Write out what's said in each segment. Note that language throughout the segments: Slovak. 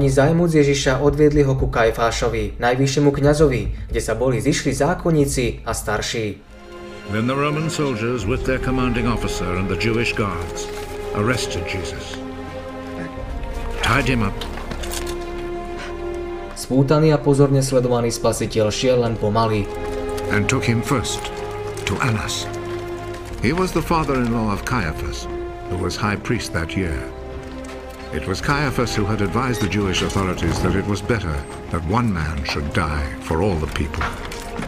oni zajmúc Ježiša odviedli ho ku Kajfášovi, najvyššiemu kňazovi, kde sa boli zišli zákonníci a starší. Then the Roman soldiers with their commanding officer and the Jewish guards arrested Jesus. Tied him up Spútaný a pozorne sledovaný spasiteľ šiel len pomaly. and took him first to Annas. He was the father-in-law of Caiaphas, who was high priest that year. It was Caiaphas who had advised the Jewish authorities that it was better that one man should die for all the people.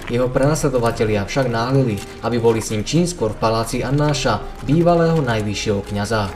Jeho prenasledovatelia však náhlili, aby boli s ním čím skôr v paláci Annáša, bývalého najvyššieho kňaza.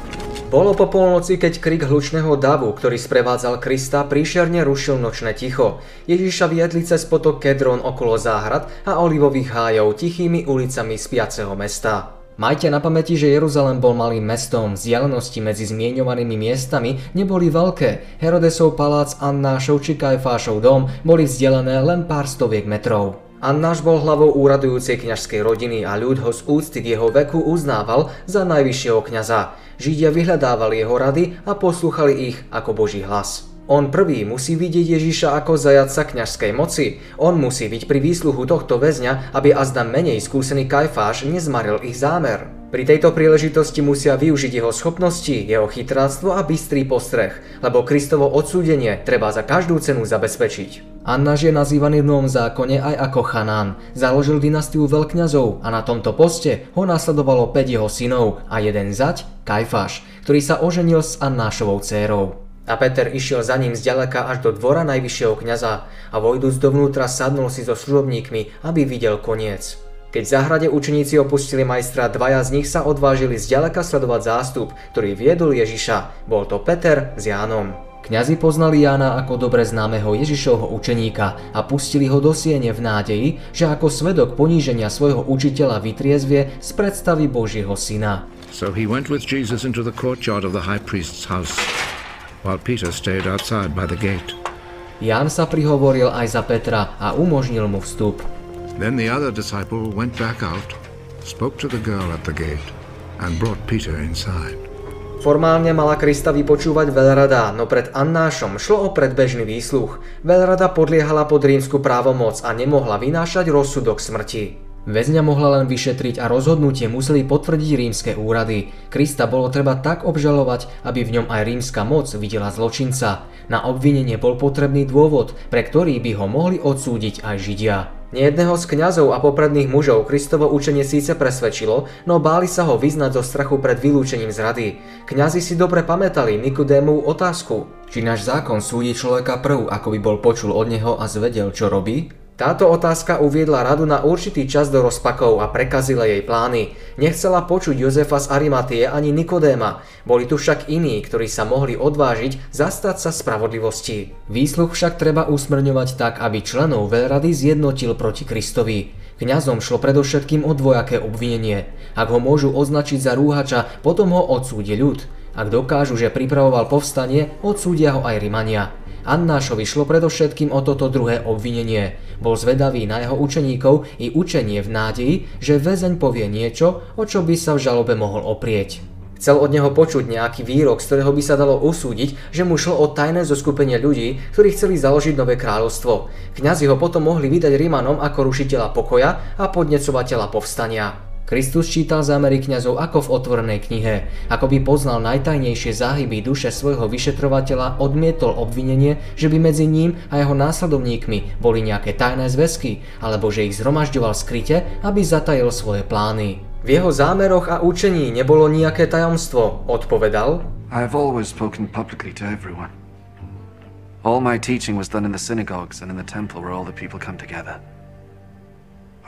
Bolo po polnoci, keď krik hlučného davu, ktorý sprevádzal Krista, príšerne rušil nočné ticho. Ježiša viedli cez potok Kedron okolo záhrad a olivových hájov tichými ulicami spiaceho mesta. Majte na pamäti, že Jeruzalem bol malým mestom, vzdialenosti medzi zmienovanými miestami neboli veľké. Herodesov palác, Annášov či Kajfášov dom boli vzdialené len pár stoviek metrov. Annáš bol hlavou úradujúcej kňažskej rodiny a ľud ho z úcty k jeho veku uznával za najvyššieho kňaza. Židia vyhľadávali jeho rady a poslúchali ich ako Boží hlas. On prvý musí vidieť Ježiša ako zajaca kňažskej moci. On musí byť pri výsluhu tohto väzňa, aby azda menej skúsený Kajfáš nezmaril ich zámer. Pri tejto príležitosti musia využiť jeho schopnosti, jeho chytráctvo a bystrý postreh, lebo Kristovo odsúdenie treba za každú cenu zabezpečiť. Annáš je nazývaný v Novom zákone aj ako Chanán. Založil dynastiu veľkňazov a na tomto poste ho nasledovalo 5 jeho synov a jeden zať, Kajfáš, ktorý sa oženil s Annášovou dcérou. A Peter išiel za ním zďaleka až do dvora najvyššieho kňaza a vojdúc dovnútra sadnul si so služobníkmi, aby videl koniec. Keď v záhrade učeníci opustili majstra, dvaja z nich sa odvážili zďaleka sledovať zástup, ktorý viedol Ježiša. Bol to Peter s Jánom. Kňazi poznali Jána ako dobre známeho Ježišovho učeníka a pustili ho do siene v nádeji, že ako svedok poníženia svojho učiteľa vytriezvie z predstavy Božieho syna. So he went with Jesus into the courtyard of the high priest's house, while Peter stayed outside by the gate. Ján sa prihovoril aj za Petra a umožnil mu vstup. Then the other disciple went back out, spoke to the girl at the gate, and brought Peter inside. Formálne mala Krista vypočúvať veľrada, no pred Annášom šlo o predbežný výsluch. Veľrada podliehala pod rímsku právomoc a nemohla vynášať rozsudok smrti. Väzňa mohla len vyšetriť a rozhodnutie museli potvrdiť rímske úrady. Krista bolo treba tak obžalovať, aby v ňom aj rímska moc videla zločinca. Na obvinenie bol potrebný dôvod, pre ktorý by ho mohli odsúdiť aj Židia. Nejedného z kňazov a popredných mužov Kristovo učenie síce presvedčilo, no báli sa ho vyznať zo strachu pred vylúčením z rady. Kňazi si dobre pamätali Nikodémovú otázku. Či náš zákon súdi človeka prv, ako by bol počul od neho a zvedel, čo robí? Táto otázka uviedla radu na určitý čas do rozpakov a prekazila jej plány. Nechcela počuť Jozefa z Arimatie ani Nikodéma. Boli tu však iní, ktorí sa mohli odvážiť zastať sa spravodlivosti. Výsluch však treba usmrňovať tak, aby členov veľrady zjednotil proti Kristovi. Kňazom šlo predovšetkým o dvojaké obvinenie. Ak ho môžu označiť za rúhača, potom ho odsúdi ľud. Ak dokážu, že pripravoval povstanie, odsúdia ho aj Rimania. Annášovi šlo predovšetkým o toto druhé obvinenie. Bol zvedavý na jeho učeníkov i učenie v nádeji, že väzeň povie niečo, o čo by sa v žalobe mohol oprieť. Chcel od neho počuť nejaký výrok, z ktorého by sa dalo usúdiť, že mu šlo o tajné zoskupenie ľudí, ktorí chceli založiť nové kráľovstvo. Kňazi ho potom mohli vydať Rímanom ako rušiteľa pokoja a podnecovateľa povstania. Kristus čítal zámery kňazov ako v otvorenej knihe. Ako by poznal najtajnejšie záhyby duše svojho vyšetrovateľa, odmietol obvinenie, že by medzi ním a jeho následovníkmi boli nejaké tajné zväzky, alebo že ich zhromažďoval skryte, aby zatajil svoje plány. V jeho zámeroch a učení nebolo nejaké tajomstvo, odpovedal. I have always spoken publicly to everyone. All my teaching was done in the synagogues and in the temple where all the people come together.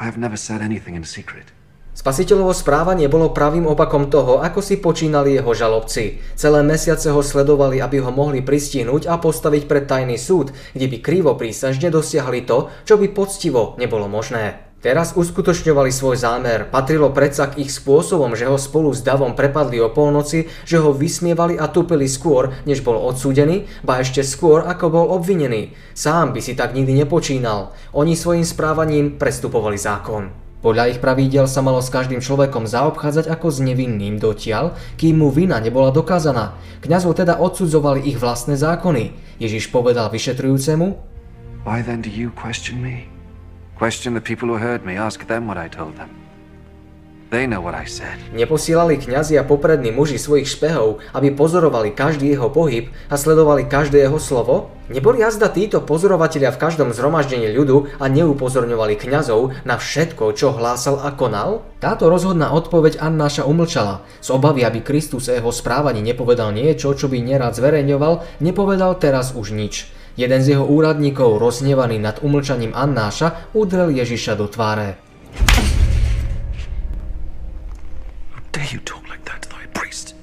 I have never said anything in secret. Spasiteľovo správanie bolo pravým opakom toho, ako si počínali jeho žalobci. Celé mesiace ho sledovali, aby ho mohli pristihnúť a postaviť pred tajný súd, kde by krivo prísažne dosiahli to, čo by poctivo nebolo možné. Teraz uskutočňovali svoj zámer, patrilo predsa k ich spôsobom, že ho spolu s davom prepadli o polnoci, že ho vysmievali a tupili skôr, než bol odsúdený, ba ešte skôr, ako bol obvinený. Sám by si tak nikdy nepočínal. Oni svojim správaním prestupovali zákon. Podľa ich pravídel sa malo s každým človekom zaobchádzať ako s nevinným dotiaľ, kým mu vina nebola dokázaná. Kňazov teda odsudzovali ich vlastné zákony. Ježiš povedal vyšetrujúcemu, Why then do you question me? Question the people who heard me, ask them what I told them. Neposielali kňazi a poprední muži svojich špehov, aby pozorovali každý jeho pohyb a sledovali každé jeho slovo? Neboli jazda títo pozorovatelia v každom zhromaždení ľudu a neupozorňovali kňazov na všetko, čo hlásal a konal? Táto rozhodná odpoveď Annáša umlčala. Z obavy, aby Kristus o jeho správaní nepovedal niečo, čo by nerád zverejňoval, nepovedal teraz už nič. Jeden z jeho úradníkov, rozhnevaný nad umlčaním Annáša, udrel Ježiša do tváre. Dare you talk like that to thy priest?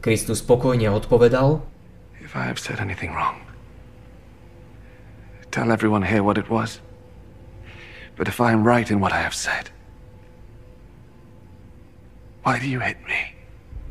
Kristus spokojne odpovedal, If I have said anything wrong, tell everyone here what it was. But if I am right in what I have said, why do you hit me?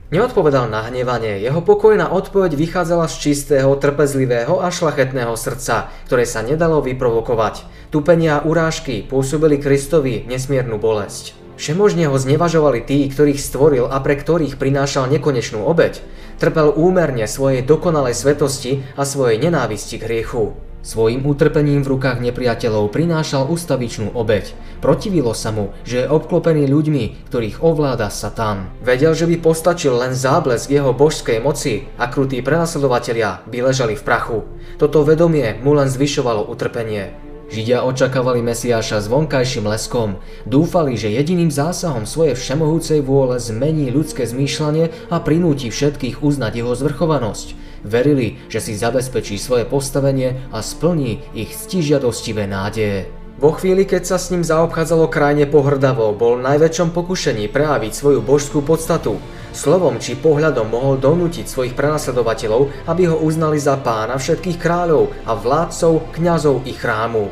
Neodpovedal na hnevanie, jeho pokojná odpoveď vychádzala z čistého, trpezlivého a šlachetného srdca, ktoré sa nedalo vyprovokovať. Tupenia a urážky pôsobili Kristovi nesmiernu bolesť. Všemožne ho znevažovali tí, ktorých stvoril a pre ktorých prinášal nekonečnú obeď. Trpel úmerne svojej dokonalej svetosti a svojej nenávisti k hriechu. Svojim utrpením v rukách nepriateľov prinášal ustavičnú obeď. Protivilo sa mu, že je obklopený ľuďmi, ktorých ovláda Satan. Vedel, že by postačil len záblesk jeho božskej moci a krutí prenasledovatelia by ležali v prachu. Toto vedomie mu len zvyšovalo utrpenie. Židia očakávali Mesiáša s vonkajším leskom. Dúfali, že jediným zásahom svojej všemohúcej vôle zmení ľudské zmýšľanie a prinúti všetkých uznať jeho zvrchovanosť. Verili, že si zabezpečí svoje postavenie a splní ich stižiadostivé nádeje. Vo chvíli, keď sa s ním zaobchádzalo krajne pohrdavo, bol najväčšom pokušení prejaviť svoju božskú podstatu. Slovom či pohľadom mohol donútiť svojich prenasledovateľov, aby ho uznali za pána všetkých kráľov a vládcov, kňazov i chrámu.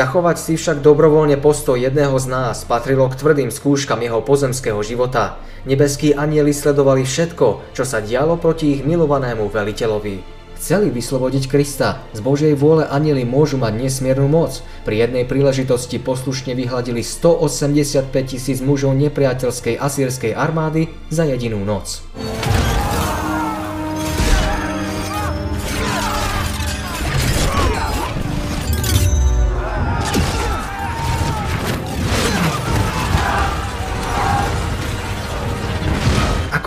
Zachovať si však dobrovoľne postoj jedného z nás patrilo k tvrdým skúškam jeho pozemského života. Nebeskí anieli sledovali všetko, čo sa dialo proti ich milovanému veliteľovi. Chceli vyslobodiť Krista. Z Božej vôle anieli môžu mať nesmiernu moc. Pri jednej príležitosti poslušne vyhľadili 185 tisíc mužov nepriateľskej asýrskej armády za jedinú noc.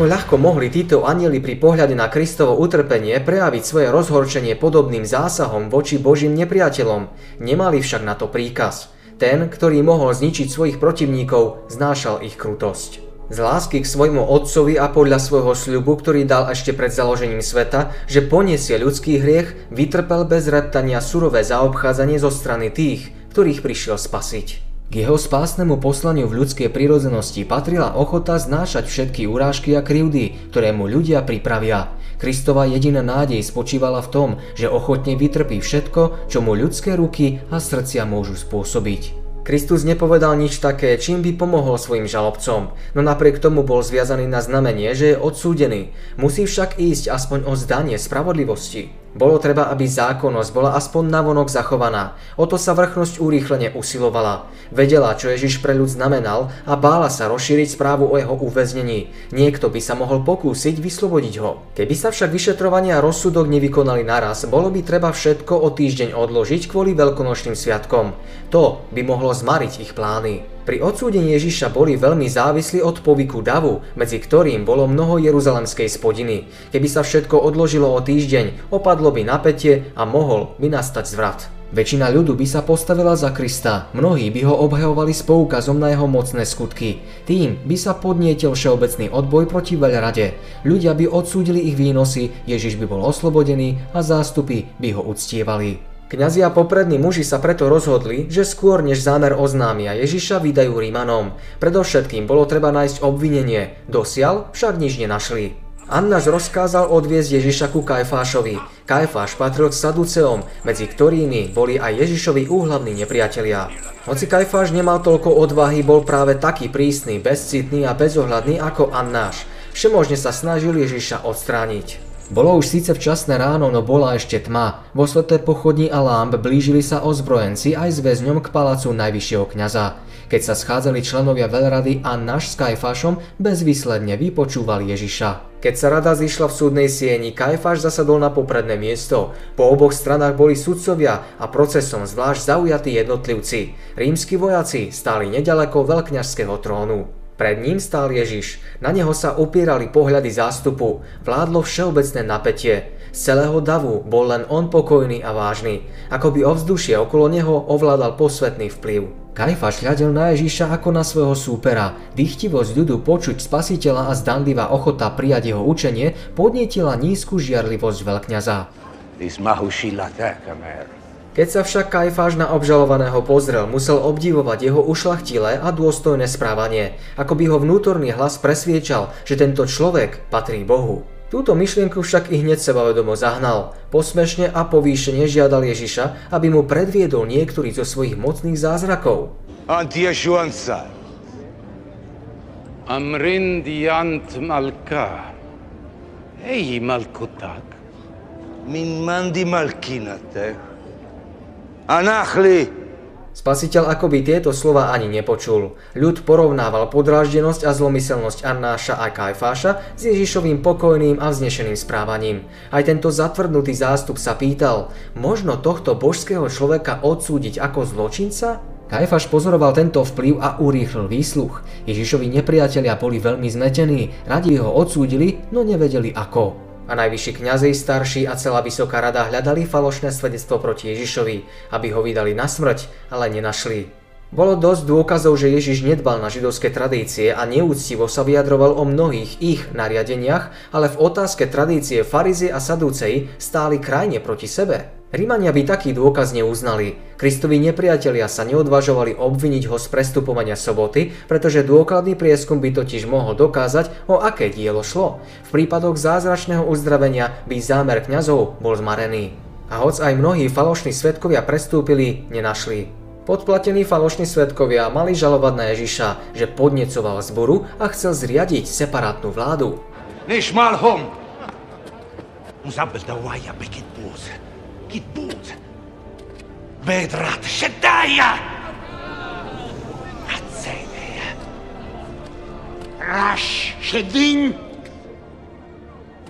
Ako ľahko mohli títo anieli pri pohľade na Kristovo utrpenie prejaviť svoje rozhorčenie podobným zásahom voči Božím nepriateľom, nemali však na to príkaz. Ten, ktorý mohol zničiť svojich protivníkov, znášal ich krutosť. Z lásky k svojmu otcovi a podľa svojho sľubu, ktorý dal ešte pred založením sveta, že poniesie ľudský hriech, vytrpel bez reptania surové zaobchádzanie zo strany tých, ktorých prišiel spasiť. K jeho spásnemu poslaniu v ľudskej prírodzenosti patrila ochota znášať všetky urážky a krivdy, ktoré mu ľudia pripravia. Kristova jediná nádej spočívala v tom, že ochotne vytrpí všetko, čo mu ľudské ruky a srdcia môžu spôsobiť. Kristus nepovedal nič také, čím by pomohol svojim žalobcom, no napriek tomu bol zviazaný na znamenie, že je odsúdený. Musí však ísť aspoň o zdanie spravodlivosti. Bolo treba, aby zákonnosť bola aspoň navonok zachovaná. O to sa vrchnosť urýchlene usilovala. Vedela, čo Ježiš pre ľud znamenal a bála sa rozšíriť správu o jeho uväznení. Niekto by sa mohol pokúsiť vyslobodiť ho. Keby sa však vyšetrovania a rozsudok nevykonali naraz, bolo by treba všetko o týždeň odložiť kvôli veľkonočným sviatkom. To by mohlo zmariť ich plány. Pri odsúdení Ježiša boli veľmi závislí od povyku davu, medzi ktorým bolo mnoho jeruzalemskej spodiny. Keby sa všetko odložilo o týždeň, opadlo by napätie a mohol by nastať zvrat. Väčšina ľudu by sa postavila za Krista, mnohí by ho obhajovali s poukazom na jeho mocné skutky. Tým by sa podnietil všeobecný odboj proti veľrade. Ľudia by odsúdili ich výnosy, Ježiš by bol oslobodený a zástupy by ho uctievali. Kňazi a poprední muži sa preto rozhodli, že skôr než zámer oznámia Ježiša vydajú Rímanom. Predovšetkým bolo treba nájsť obvinenie, dosiaľ však nič nenašli. Annáš rozkázal odviezť Ježiša ku Kajfášovi. Kajfáš patril k Saduceom, medzi ktorými boli aj Ježišovi úhlavní nepriatelia. Hoci Kajfáš nemal toľko odvahy, bol práve taký prísny, bezcitný a bezohľadný ako Annáš. Všemožne sa snažil Ježiša odstrániť. Bolo už síce včasné ráno, no bola ešte tma. Vo sveté pochodní a lámp blížili sa ozbrojenci aj s väzňom k palácu najvyššieho kňaza. Keď sa schádzali členovia veľrady a náš s Kajfášom, bezvýsledne vypočúvali Ježiša. Keď sa rada zišla v súdnej sieni, Kajfáš zasadol na popredné miesto. Po oboch stranách boli sudcovia a procesom zvlášť zaujatí jednotlivci. Rímsky vojaci stáli nedaleko veľkňažského trónu. Pred ním stál Ježiš, na neho sa upierali pohľady zástupu, vládlo všeobecné napätie. Z celého davu bol len on pokojný a vážny, ako by ovzdušie okolo neho ovládal posvetný vplyv. Kajfaš hľadel na Ježiša ako na svojho súpera. Dychtivosť ľudu počuť spasiteľa a zdanlivá ochota prijať jeho učenie podnietila nízku žiarlivosť veľkňaza. Keď sa však Kajfáš na obžalovaného pozrel, musel obdivovať jeho ušlachtilé a dôstojné správanie, ako by ho vnútorný hlas presviečal, že tento človek patrí Bohu. Túto myšlienku však i hneď sebavedomo zahnal. Posmešne a povýšene žiadal Ježiša, aby mu predviedol niektorý zo svojich mocných zázrakov. Amrin diant malka. Ej malkotak. Min mandi malkinate. Anachli. Spasiteľ akoby tieto slova ani nepočul. Ľud porovnával podráždenosť a zlomyselnosť Annáša a Kajfáša s Ježišovým pokojným a vznešeným správaním. Aj tento zatvrdnutý zástup sa pýtal, možno tohto božského človeka odsúdiť ako zločinca? Kajfaš pozoroval tento vplyv a urýchlil výsluch. Ježišovi nepriatelia boli veľmi zmetení, radi ho odsúdili, no nevedeli ako. A najvyšší kňazi, starší a celá vysoká rada hľadali falošné svedectvo proti Ježišovi, aby ho vydali na smrť, ale nenašli. Bolo dosť dôkazov, že Ježiš nedbal na židovské tradície a neúctivo sa vyjadroval o mnohých ich nariadeniach, ale v otázke tradície farizie a sadúcej stáli krajne proti sebe. Rímania by taký dôkaz neuznali. Kristovi nepriatelia sa neodvažovali obviniť ho z prestupovania soboty, pretože dôkladný prieskum by totiž mohol dokázať, o aké dielo šlo. V prípadoch zázračného uzdravenia by zámer kňazov bol zmarený. A hoc aj mnohí falošní svetkovia prestúpili, nenašli. Podplatení falošní svetkovia mali žalovať na Ježiša, že podnecoval zboru a chcel zriadiť separátnu vládu. Nishmalhum! Muzabel dawaja bekit Git bort! Bedrat Shedaya! Atzene! Rash Shedin!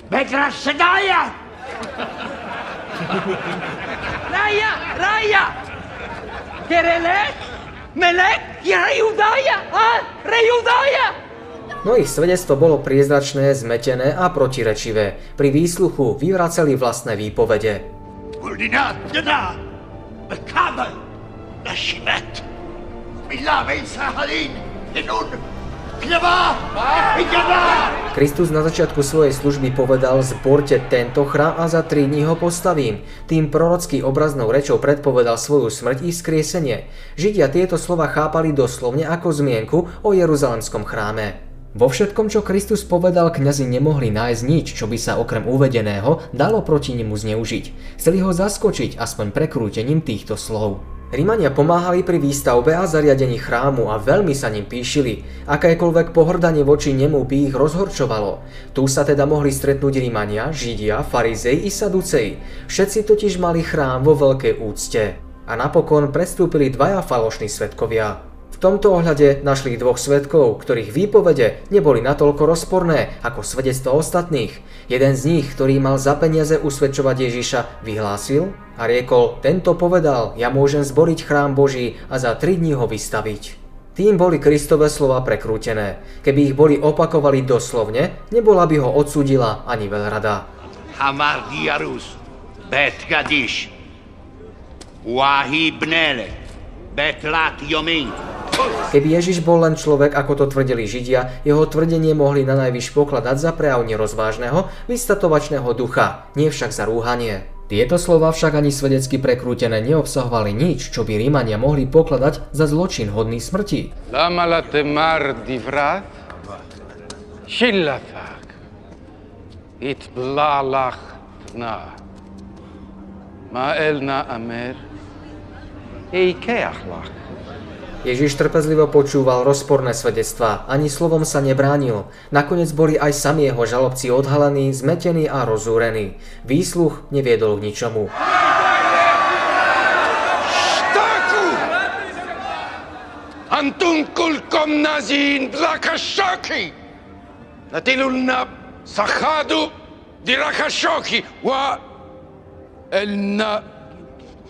Bedrat Shedaya! Raya! Raya! Kerelek! Melek! Rejudaya! A? Rejudaya! No ich svedectvo bolo priezračné, zmetené a protirečivé. Pri výsluchu vyvraceli vlastné výpovede. والدينات جدا بالكعبة الشمات بالله بين ساحلين إنون Kristus na začiatku svojej služby povedal, zborte tento chrám a za tri dní ho postavím. Tým prorocký obraznou rečou predpovedal svoju smrť i skriesenie. Židia tieto slova chápali doslovne ako zmienku o Jeruzalemskom chráme. Vo všetkom, čo Kristus povedal, kňazi nemohli nájsť nič, čo by sa okrem uvedeného dalo proti nemu zneužiť. Chceli ho zaskočiť aspoň prekrútením týchto slov. Rímania pomáhali pri výstavbe a zariadení chrámu a veľmi sa ním píšili. Akékoľvek pohrdanie voči nemu by ich rozhorčovalo. Tu sa teda mohli stretnúť Rímania, Židia, Farizej i Saducej. Všetci totiž mali chrám vo veľkej úcte. A napokon prestúpili dvaja falošní svetkovia tomto ohľade našli dvoch svetkov, ktorých výpovede neboli natoľko rozporné ako svedectvo ostatných. Jeden z nich, ktorý mal za peniaze usvedčovať Ježiša, vyhlásil a riekol, tento povedal, ja môžem zboriť chrám Boží a za tri dní ho vystaviť. Tým boli Kristové slova prekrútené. Keby ich boli opakovali doslovne, nebola by ho odsúdila ani veľrada. Hamar diarus, bet gadiš, wahi bnele, bet lat yomin. Keby Ježiš bol len človek, ako to tvrdili Židia, jeho tvrdenie mohli na najvyš pokladať za prejav nerozvážneho, vystatovačného ducha, nie však za rúhanie. Tieto slova však ani svedecky prekrútené neobsahovali nič, čo by Rímania mohli pokladať za zločin hodný smrti. Lama la temar divrat, šillatak, it blalachtna, ma elna amer, eikeachlach. Ježiš trpezlivo počúval rozporné svedectvá, ani slovom sa nebránil. Nakoniec boli aj sami jeho žalobci odhalení, zmetení a rozúrení. Výsluch neviedol k ničomu. Štaku! Antun kulkom nazin blakashoki! Natilulna sahadu dirakashoki wa elna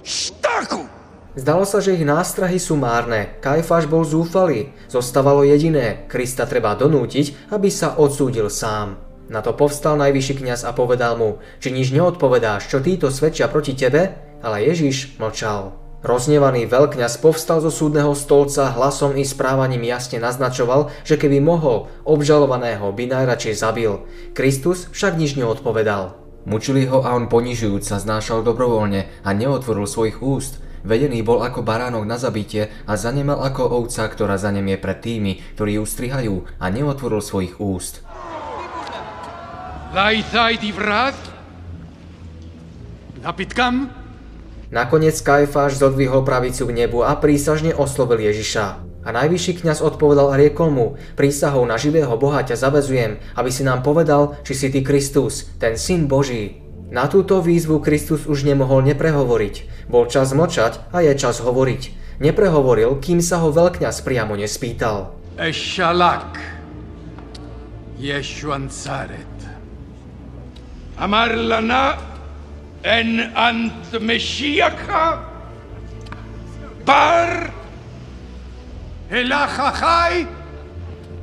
štaku! Zdalo sa, že ich nástrahy sú márne. Kajfáš bol zúfalý. Zostávalo jediné, Krista treba donútiť, aby sa odsúdil sám. Na to povstal najvyšší kňaz a povedal mu, či nič neodpovedáš, čo títo svedčia proti tebe? Ale Ježiš mlčal. Roznevaný veľkňaz povstal zo súdneho stolca, hlasom i správaním jasne naznačoval, že keby mohol, obžalovaného by najradšej zabil. Kristus však nič neodpovedal. Mučili ho a on ponižujúc sa znášal dobrovoľne a neotvoril svojich úst. Vedený bol ako baránok na zabitie a zanemal ako ovca, ktorá zanemie pred tými, ktorí ju strihajú a neotvoril svojich úst. Nakoniec Kajfáš zodvihol pravicu k nebu a prísažne oslovil Ježiša. A najvyšší kňaz odpovedal a riekol mu, prísahou na živého Boha ťa zavezujem, aby si nám povedal, či si ty Kristus, ten syn Boží. Na túto výzvu Kristus už nemohol neprehovoriť. Bol čas mlčať a je čas hovoriť. Neprehovoril, kým sa ho veľkňaz priamo nespýtal. Eshalak. Yeshua Nazaret. Amar lana en ant Meshiach bar elachachai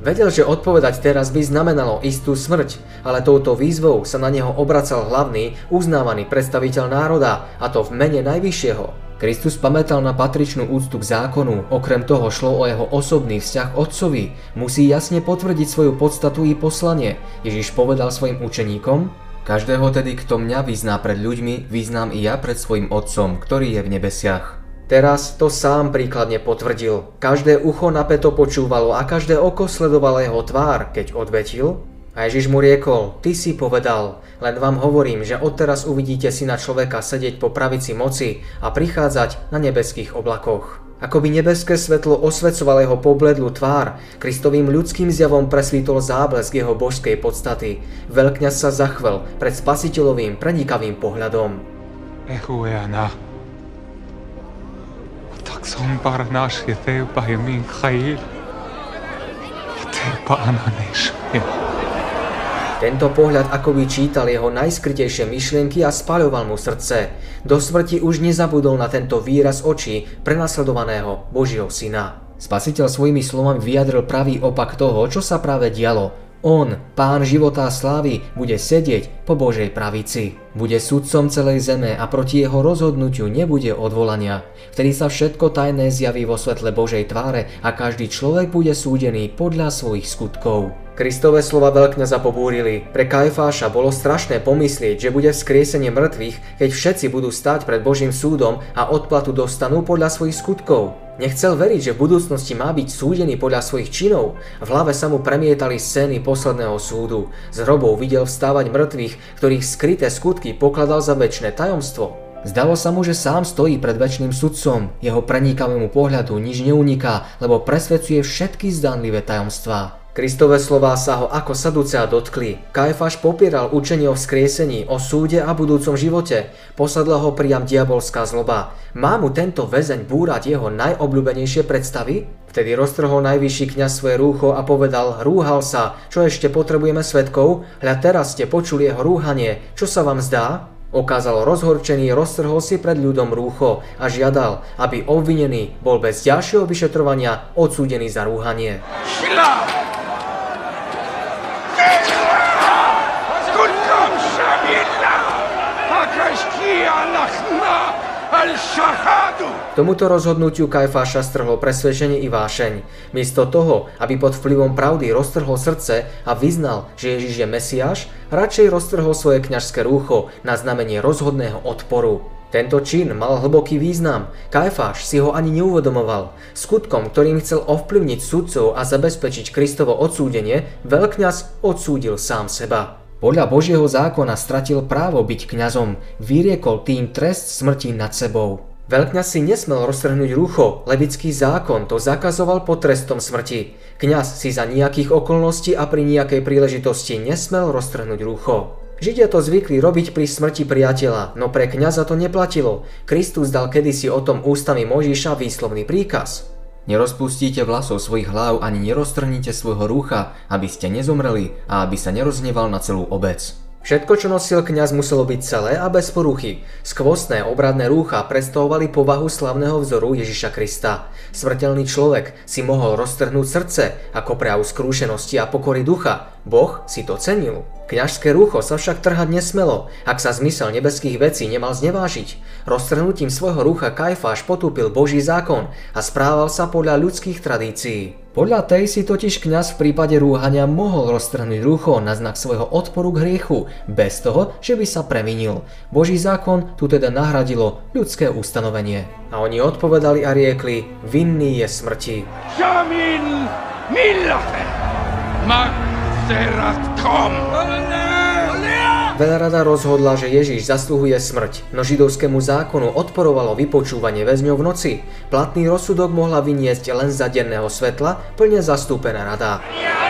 Vedel, že odpovedať teraz by znamenalo istú smrť, ale touto výzvou sa na neho obracal hlavný, uznávaný predstaviteľ národa, a to v mene Najvyššieho. Kristus pamätal na patričnú úctu k zákonu, okrem toho šlo o jeho osobný vzťah otcovi, musí jasne potvrdiť svoju podstatu i poslanie. Ježiš povedal svojim učeníkom, Každého tedy, kto mňa vyzná pred ľuďmi, vyznám i ja pred svojim otcom, ktorý je v nebesiach. Teraz to sám príkladne potvrdil. Každé ucho napeto počúvalo a každé oko sledovalo jeho tvár, keď odvetil. A Ježiš mu riekol, ty si povedal, len vám hovorím, že odteraz uvidíte syna človeka sedieť po pravici moci a prichádzať na nebeských oblakoch. Ako by nebeské svetlo osvecovalo jeho pobledlú tvár, Kristovým ľudským zjavom presvítol záblesk jeho božskej podstaty. Veľkňaz sa zachvel pred spasiteľovým prenikavým pohľadom. Echu Jana, tak som pár náš je teba je min chajil, teba ananeš je. Tento pohľad akoby čítal jeho najskrytejšie myšlienky a spaľoval mu srdce. Do smrti už nezabudol na tento výraz očí prenasledovaného Božieho syna. Spasiteľ svojimi slovami vyjadril pravý opak toho, čo sa práve dialo. On, pán života a slávy, bude sedieť po Božej pravici. Bude sudcom celej zeme a proti jeho rozhodnutiu nebude odvolania. Vtedy sa všetko tajné zjaví vo svetle Božej tváre a každý človek bude súdený podľa svojich skutkov. Kristové slova veľkňaza pobúrili. Pre Kajfáša bolo strašné pomyslieť, že bude vzkriesenie mŕtvych, keď všetci budú stáť pred Božím súdom a odplatu dostanú podľa svojich skutkov. Nechcel veriť, že v budúcnosti má byť súdený podľa svojich činov. V hlave sa mu premietali scény posledného súdu. Z hrobov videl vstávať mŕtvych, ktorých skryté skutky pokladal za väčšie tajomstvo. Zdalo sa mu, že sám stojí pred väčšným sudcom. Jeho prenikavému pohľadu nič neuniká, lebo presvedcuje všetky zdanlivé tajomstvá. Kristové slová sa ho ako saducea dotkli. Kajfáš popieral učenie o vzkriesení, o súde a budúcom živote. Posadla ho priam diabolská zloba. Má mu tento väzeň búrať jeho najobľúbenejšie predstavy? Vtedy roztrhol najvyšší kňaz svoje rúcho a povedal, rúhal sa, čo ešte potrebujeme svetkov? Hľa teraz ste počuli jeho rúhanie, čo sa vám zdá? Okázal rozhorčený, roztrhol si pred ľudom rúcho a žiadal, aby obvinený bol bez ďalšieho vyšetrovania odsúdený za rúhanie. Šila! Tomuto rozhodnutiu Kajfáša strhlo presvedčenie i vášeň. Miesto toho, aby pod vplyvom pravdy roztrhol srdce a vyznal, že Ježiš je Mesiáš, radšej roztrhol svoje kňažské rúcho na znamenie rozhodného odporu. Tento čin mal hlboký význam. Kajfáš si ho ani neuvedomoval. Skutkom, ktorým chcel ovplyvniť sudcov a zabezpečiť Kristovo odsúdenie, veľkňaz odsúdil sám seba. Podľa Božieho zákona stratil právo byť kňazom, vyriekol tým trest smrti nad sebou. Veľkňaz si nesmel roztrhnúť rucho, levický zákon to zakazoval pod trestom smrti. Kňaz si za nejakých okolností a pri nejakej príležitosti nesmel roztrhnúť rucho. Židia to zvykli robiť pri smrti priateľa, no pre kňaza to neplatilo. Kristus dal kedysi o tom ústami Mojžiša výslovný príkaz. Nerozpustíte vlasov svojich hlav ani neroztrhnite svojho rúcha, aby ste nezomreli a aby sa nerozneval na celú obec. Všetko, čo nosil kňaz, muselo byť celé a bez poruchy. Skvostné obradné rúcha predstavovali povahu slavného vzoru Ježiša Krista. Smrteľný človek si mohol roztrhnúť srdce ako prejav skrúšenosti a pokory ducha. Boh si to cenil. Kňažské rúcho sa však trhať nesmelo, ak sa zmysel nebeských vecí nemal znevážiť. Roztrhnutím svojho rúcha Kajfáš potúpil Boží zákon a správal sa podľa ľudských tradícií. Podľa tej si totiž kňaz v prípade rúhania mohol roztrhnúť rúcho na znak svojho odporu k hriechu, bez toho, že by sa previnil. Boží zákon tu teda nahradilo ľudské ustanovenie. A oni odpovedali a riekli, vinný je smrti. Jamin Millache! teraz kom! Veľrada rozhodla, že Ježiš zasluhuje smrť, no židovskému zákonu odporovalo vypočúvanie väzňov v noci. Platný rozsudok mohla vyniesť len za denného svetla plne zastúpená rada. Yeah!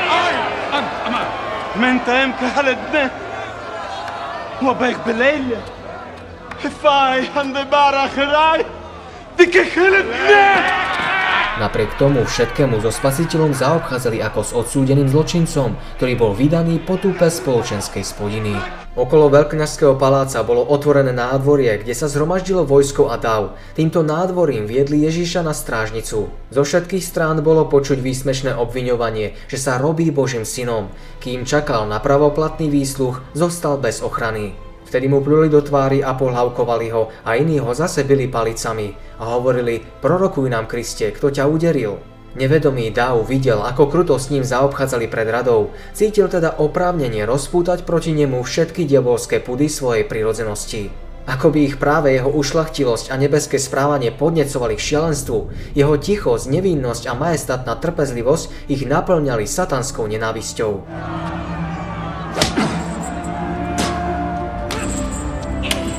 Napriek tomu všetkému so spasiteľom zaobchádzali ako s odsúdeným zločincom, ktorý bol vydaný po túpe spoločenskej spodiny. Okolo veľkňažského paláca bolo otvorené nádvorie, kde sa zhromaždilo vojsko a dav. Týmto nádvorím viedli Ježíša na strážnicu. Zo všetkých strán bolo počuť výsmešné obviňovanie, že sa robí Božím synom. Kým čakal na pravoplatný výsluch, zostal bez ochrany. Vtedy mu pluli do tvári a pohľavkovali ho a iní ho zase byli palicami a hovorili, prorokuj nám Kriste, kto ťa uderil. Nevedomý Dáv videl, ako kruto s ním zaobchádzali pred radou. Cítil teda oprávnenie rozpútať proti nemu všetky diabolské pudy svojej prirodzenosti. Ako by ich práve jeho ušlachtilosť a nebeské správanie podnecovali k šialenstvu, jeho tichosť, nevinnosť a majestátna trpezlivosť ich naplňali satanskou nenávisťou.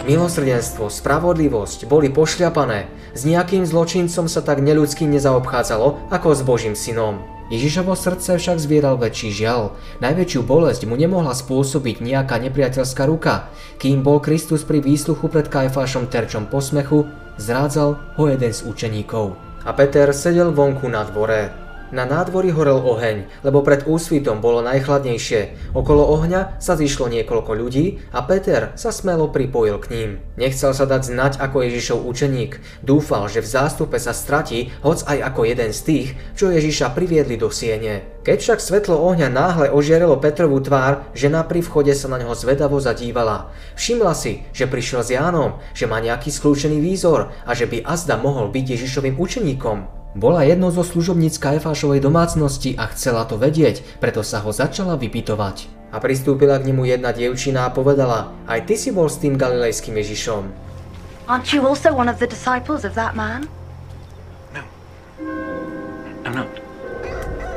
Milosrdenstvo, spravodlivosť boli pošľapané. S nejakým zločincom sa tak neľudsky nezaobchádzalo ako s Božím synom. Ježišovo srdce však zvieral väčší žiaľ. Najväčšiu bolesť mu nemohla spôsobiť nejaká nepriateľská ruka. Kým bol Kristus pri výsluchu pred Kajfášom terčom posmechu, zrádzal ho jeden z učeníkov. A Peter sedel vonku na dvore. Na nádvorí horel oheň, lebo pred úsvitom bolo najchladnejšie. Okolo ohňa sa zišlo niekoľko ľudí a Peter sa smelo pripojil k ním. Nechcel sa dať znať ako Ježišov učeník. Dúfal, že v zástupe sa stratí, hoc aj ako jeden z tých, čo Ježiša priviedli do siene. Keď však svetlo ohňa náhle ožiarilo Petrovú tvár, žena pri vchode sa na neho zvedavo zadívala. Všimla si, že prišiel s Jánom, že má nejaký skľúčený výzor a že by azda mohol byť Ježišovým učeníkom. Bola jednou zo služobníc Kajfášovej domácnosti a chcela to vedieť, preto sa ho začala vypitovať. A pristúpila k nemu jedna dievčina a povedala, aj ty si bol s tým galilejským Ježišom. Aren't you also one of the disciples of that man? I'm not.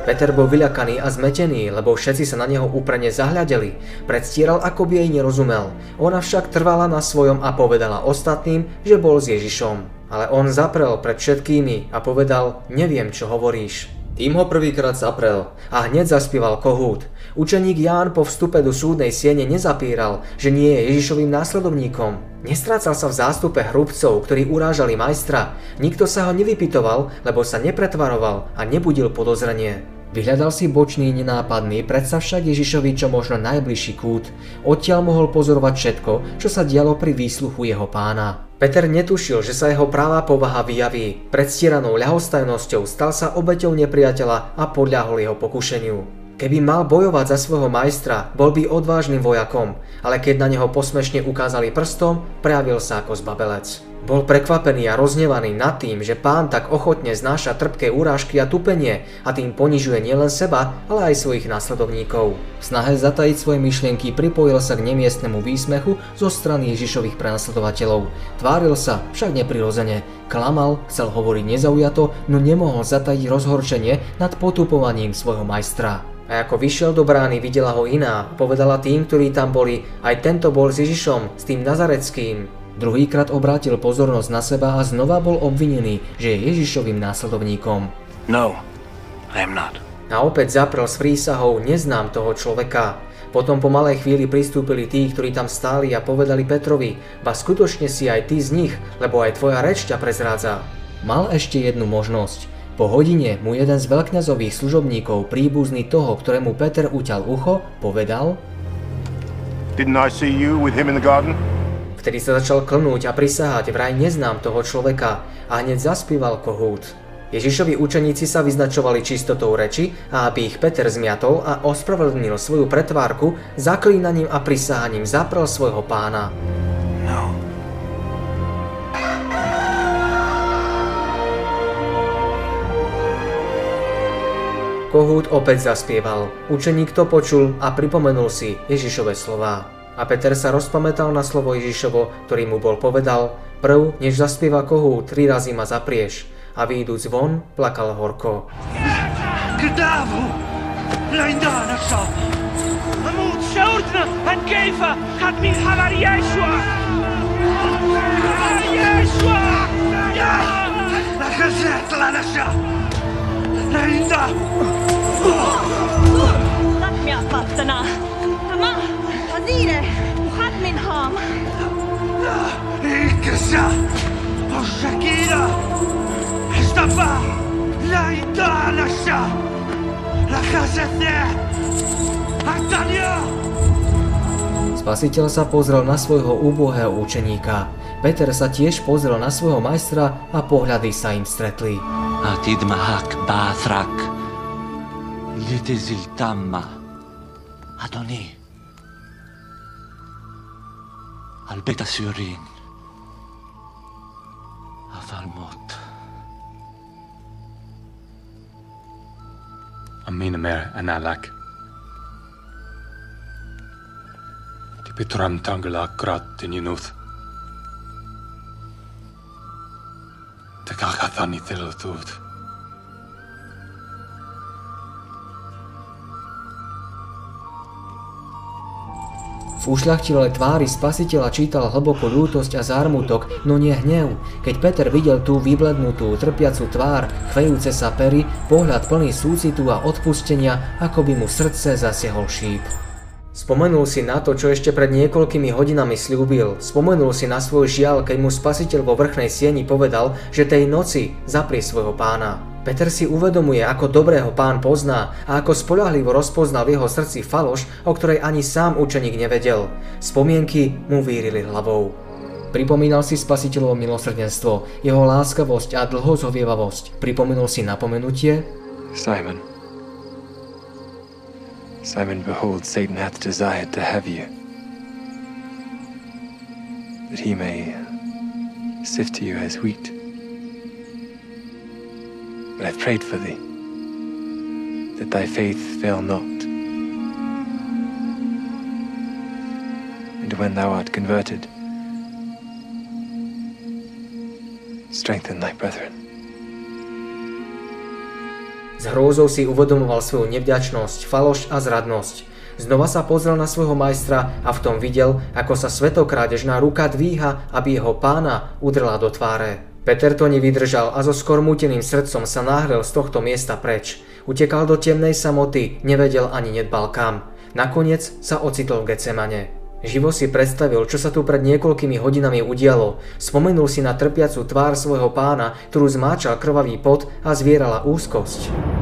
Peter bol vyľakaný a zmetený, lebo všetci sa na neho úprene zahľadeli. Predstieral, ako by jej nerozumel. Ona však trvala na svojom a povedala ostatným, že bol s Ježišom. Ale on zaprel pred všetkými a povedal, neviem, čo hovoríš. Tým ho prvýkrát zaprel a hneď zaspieval kohút. Učeník Ján po vstupe do súdnej siene nezapíral, že nie je Ježišovým následovníkom. Nestrácal sa v zástupe hrubcov, ktorí urážali majstra. Nikto sa ho nevypitoval, lebo sa nepretvaroval a nebudil podozrenie. Vyhľadal si bočný, nenápadný, predsa však Ježišovi čo možno najbližší kút. Odtiaľ mohol pozorovať všetko, čo sa dialo pri výsluchu jeho pána. Peter netušil, že sa jeho práva povaha vyjaví. Predstieranou ľahostajnosťou stal sa obeťou nepriateľa a podľahol jeho pokušeniu. Keby mal bojovať za svojho majstra, bol by odvážnym vojakom, ale keď na neho posmešne ukázali prstom, prejavil sa ako zbabelec. Bol prekvapený a roznevaný nad tým, že pán tak ochotne znáša trpké úrážky a tupenie a tým ponižuje nielen seba, ale aj svojich následovníkov. V snahe zatajiť svoje myšlienky pripojil sa k nemiestnemu výsmechu zo strany Ježišových prenasledovateľov. Tváril sa však neprirodzene, klamal, chcel hovoriť nezaujato, no nemohol zatajiť rozhorčenie nad potupovaním svojho majstra. A ako vyšiel do brány, videla ho iná. Povedala tým, ktorí tam boli, aj tento bol s Ježišom, s tým nazareckým. Druhýkrát obrátil pozornosť na seba a znova bol obvinený, že je Ježišovým následovníkom. No, I am not. A opäť zaprel s prísahou, neznám toho človeka. Potom po malej chvíli pristúpili tí, ktorí tam stáli a povedali Petrovi, ba skutočne si aj ty z nich, lebo aj tvoja reč ťa prezrádza. Mal ešte jednu možnosť. Po hodine mu jeden z veľkňazových služobníkov, príbuzný toho, ktorému Peter uťal ucho, povedal Didn't I see you with him in the garden? Vtedy sa začal klnúť a prisahať, vraj neznám toho človeka a hneď zaspíval kohút. Ježišovi učeníci sa vyznačovali čistotou reči a aby ich Peter zmiatol a ospravedlnil svoju pretvárku, zaklínaním a prisáhaním zaprel svojho pána. No. Kohút opäť zaspieval. Učeník to počul a pripomenul si Ježišove slová. A Peter sa rozpamätal na slovo Ježišovo, ktorý mu bol povedal, prv, než zaspieva kohút, tri razy ma zaprieš. A výjdúc von, plakal horko. كتابه لا يندانا الشعب أموت شعورتنا أن كيف قد من خبر يشوع يشوع لا خزعت لنا الشعب لا يندانا خدمي أطلقتنا أما الجزيرة وخذ منهم انكسر الشكيلة اجتمع لا يدعى للشعب La casa Spasiteľ sa pozrel na svojho úbohého učeníka. Peter sa tiež pozrel na svojho majstra a pohľady sa im stretli. Atid mahak báthrak. Lidizil tamma. Adoni. על בית הסוהרין, אבל מות. Amin mer analak. Ti pitram tangala krat in yunuth. Te kakathani telotut. V ušľachtilej tvári spasiteľa čítal hlbokú ľútosť a zármutok, no nie hnev. Keď Peter videl tú vyblednutú, trpiacu tvár, chvejúce sa pery, pohľad plný súcitu a odpustenia, ako by mu srdce zasiahol šíp. Spomenul si na to, čo ešte pred niekoľkými hodinami slúbil. Spomenul si na svoj žiaľ, keď mu spasiteľ vo vrchnej sieni povedal, že tej noci zaprie svojho pána. Peter si uvedomuje, ako dobrého pán pozná a ako spoľahlivo rozpoznal v jeho srdci faloš, o ktorej ani sám učeník nevedel. Spomienky mu vírili hlavou. Pripomínal si spasiteľovo milosrdenstvo, jeho láskavosť a dlhozhovievavosť. Pripomenul si napomenutie, Simon. Simon, behold, Satan hath desired to have you, that he may sift you as wheat. But I've prayed for thee, that thy faith fail not. And when thou art converted, strengthen thy brethren. S hrôzou si uvedomoval svoju nevďačnosť, falošť a zradnosť. Znova sa pozrel na svojho majstra a v tom videl, ako sa svetokrádežná ruka dvíha, aby jeho pána udrela do tváre. Peter to nevydržal a so skormúteným srdcom sa náhrel z tohto miesta preč. Utekal do temnej samoty, nevedel ani nedbal kam. Nakoniec sa ocitol v Getsemane. Živo si predstavil, čo sa tu pred niekoľkými hodinami udialo. Spomenul si na trpiacu tvár svojho pána, ktorú zmáčal krvavý pot a zvierala úzkosť.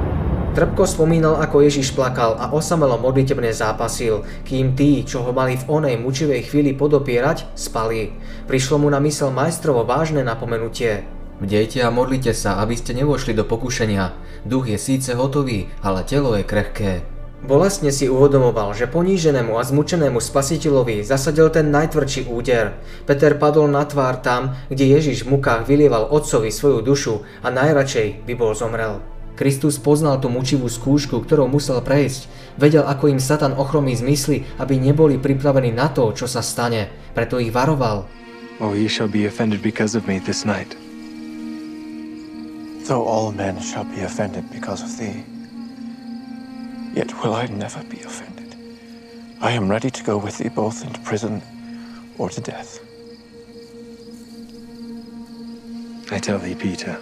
Trpko spomínal, ako Ježiš plakal a osamelo modlitebne zápasil, kým tí, čo ho mali v onej mučivej chvíli podopierať, spali. Prišlo mu na mysel majstrovo vážne napomenutie. Bdejte a modlite sa, aby ste nevošli do pokušenia. Duch je síce hotový, ale telo je krehké. Bolestne si uvedomoval, že poníženému a zmučenému spasiteľovi zasadil ten najtvrdší úder. Peter padol na tvár tam, kde Ježiš v mukách vylieval otcovi svoju dušu a najradšej by bol zomrel. Kristus poznal tú mučivú skúšku, ktorou musel prejsť. Vedel, ako im Satan ochromí zmysly, aby neboli pripravení na to, čo sa stane. Preto ich varoval. Oh, ye shall be offended because of me this night. Though all men shall be offended because of thee. Yet will I never be offended. I am ready to go with thee both into prison or to death. I tell thee, Peter,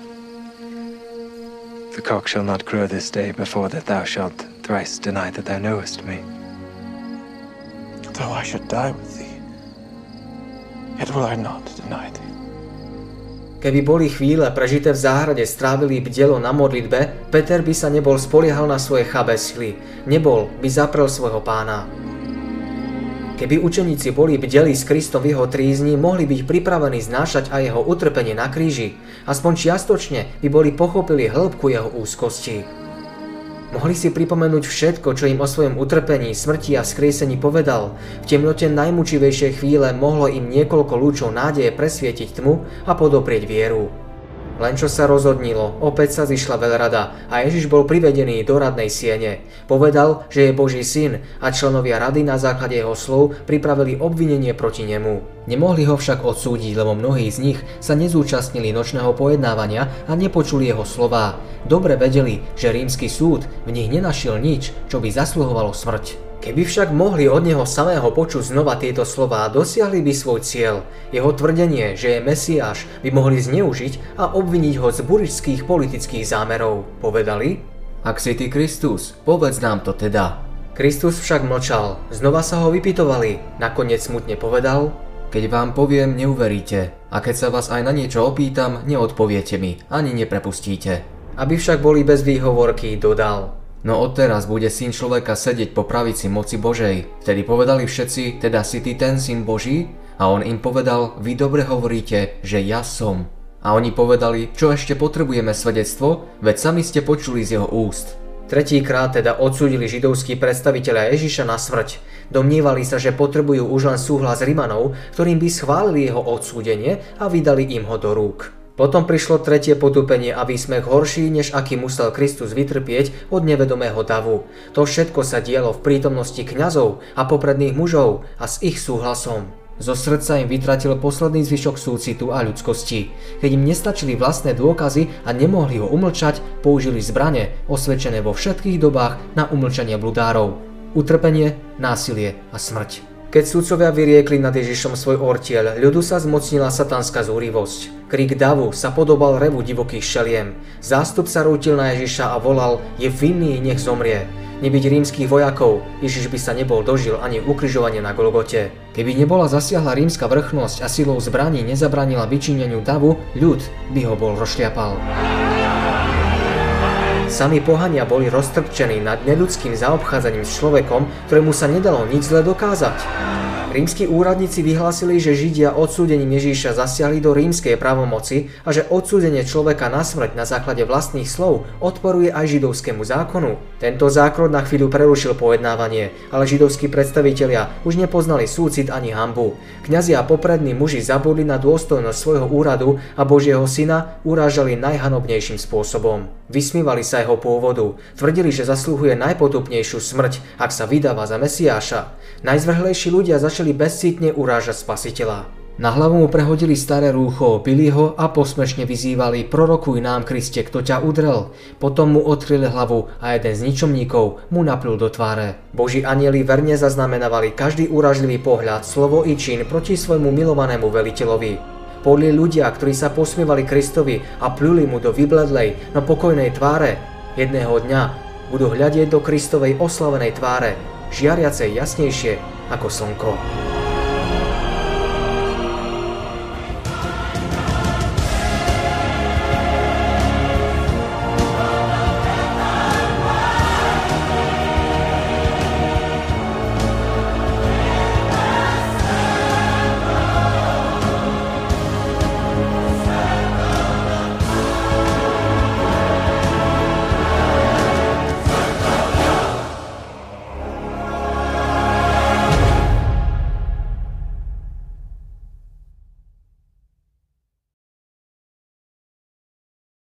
the cock shall not crow this day before that thou shalt thrice deny that thou knowest me. Though I should die with thee, yet will I not deny thee. Keby boli chvíle prežité v záhrade strávili bdelo na modlitbe, Peter by sa nebol spoliehal na svoje chabé sily. Nebol by zaprel svojho pána. Keby učeníci boli bdeli s Kristom v jeho trízni, mohli byť pripravení znášať aj jeho utrpenie na kríži. Aspoň čiastočne by boli pochopili hĺbku jeho úzkosti. Mohli si pripomenúť všetko, čo im o svojom utrpení, smrti a skriesení povedal. V temnote najmučivejšej chvíle mohlo im niekoľko lúčov nádeje presvietiť tmu a podoprieť vieru. Len čo sa rozhodnilo, opäť sa zišla veľrada a Ježiš bol privedený do radnej siene. Povedal, že je Boží syn a členovia rady na základe jeho slov pripravili obvinenie proti nemu. Nemohli ho však odsúdiť, lebo mnohí z nich sa nezúčastnili nočného pojednávania a nepočuli jeho slová. Dobre vedeli, že rímsky súd v nich nenašiel nič, čo by zasluhovalo smrť. Keby však mohli od neho samého počuť znova tieto slová, dosiahli by svoj cieľ. Jeho tvrdenie, že je Mesiáš, by mohli zneužiť a obviniť ho z buričských politických zámerov. Povedali? Ak si ty Kristus, povedz nám to teda. Kristus však mlčal, znova sa ho vypitovali, nakoniec smutne povedal, keď vám poviem, neuveríte, a keď sa vás aj na niečo opýtam, neodpoviete mi, ani neprepustíte. Aby však boli bez výhovorky, dodal, No odteraz bude syn človeka sedieť po pravici moci Božej. Vtedy povedali všetci, teda si ty ten syn Boží? A on im povedal, vy dobre hovoríte, že ja som. A oni povedali, čo ešte potrebujeme svedectvo, veď sami ste počuli z jeho úst. Tretíkrát teda odsúdili židovskí predstaviteľa Ježiša na smrť. Domnievali sa, že potrebujú už len súhlas Rimanov, ktorým by schválili jeho odsúdenie a vydali im ho do rúk. Potom prišlo tretie potupenie a výsmech horší, než aký musel Kristus vytrpieť od nevedomého davu. To všetko sa dialo v prítomnosti kňazov a popredných mužov a s ich súhlasom. Zo srdca im vytratil posledný zvyšok súcitu a ľudskosti. Keď im nestačili vlastné dôkazy a nemohli ho umlčať, použili zbrane, osvedčené vo všetkých dobách na umlčanie bludárov. Utrpenie, násilie a smrť. Keď sudcovia vyriekli nad Ježišom svoj ortiel, ľudu sa zmocnila satanská zúrivosť. Krik davu sa podobal revu divokých šeliem. Zástup sa rútil na Ježiša a volal, je vinný, nech zomrie. Nebyť rímskych vojakov, Ježiš by sa nebol dožil ani ukryžovanie na Golgote. Keby nebola zasiahla rímska vrchnosť a silou zbraní nezabranila vyčineniu davu, ľud by ho bol rozšliapal. Sami pohania boli roztrpčení nad nedudským zaobchádzaním s človekom, ktorému sa nedalo nič zle dokázať. Rímski úradníci vyhlásili, že Židia odsúdením Ježíša zasiahli do rímskej pravomoci a že odsúdenie človeka na smrť na základe vlastných slov odporuje aj židovskému zákonu. Tento zákon na chvíľu prerušil pojednávanie, ale židovskí predstavitelia už nepoznali súcit ani hambu. Kňazi a poprední muži zabudli na dôstojnosť svojho úradu a Božieho syna urážali najhanobnejším spôsobom. Vysmívali sa jeho pôvodu, tvrdili, že zaslúhuje najpotupnejšiu smrť, ak sa vydáva za Mesiáša. Najzvrhlejší ľudia začali začali bezcítne urážať spasiteľa. Na hlavu mu prehodili staré rúcho, pili ho a posmešne vyzývali prorokuj nám, Kriste, kto ťa udrel. Potom mu odkryli hlavu a jeden z ničomníkov mu naplul do tváre. Boží anieli verne zaznamenávali každý úražlivý pohľad, slovo i čin proti svojmu milovanému veliteľovi. Podli ľudia, ktorí sa posmievali Kristovi a pluli mu do vybledlej, no pokojnej tváre. Jedného dňa budú hľadieť do Kristovej oslavenej tváre, žiariacej jasnejšie ako slnko.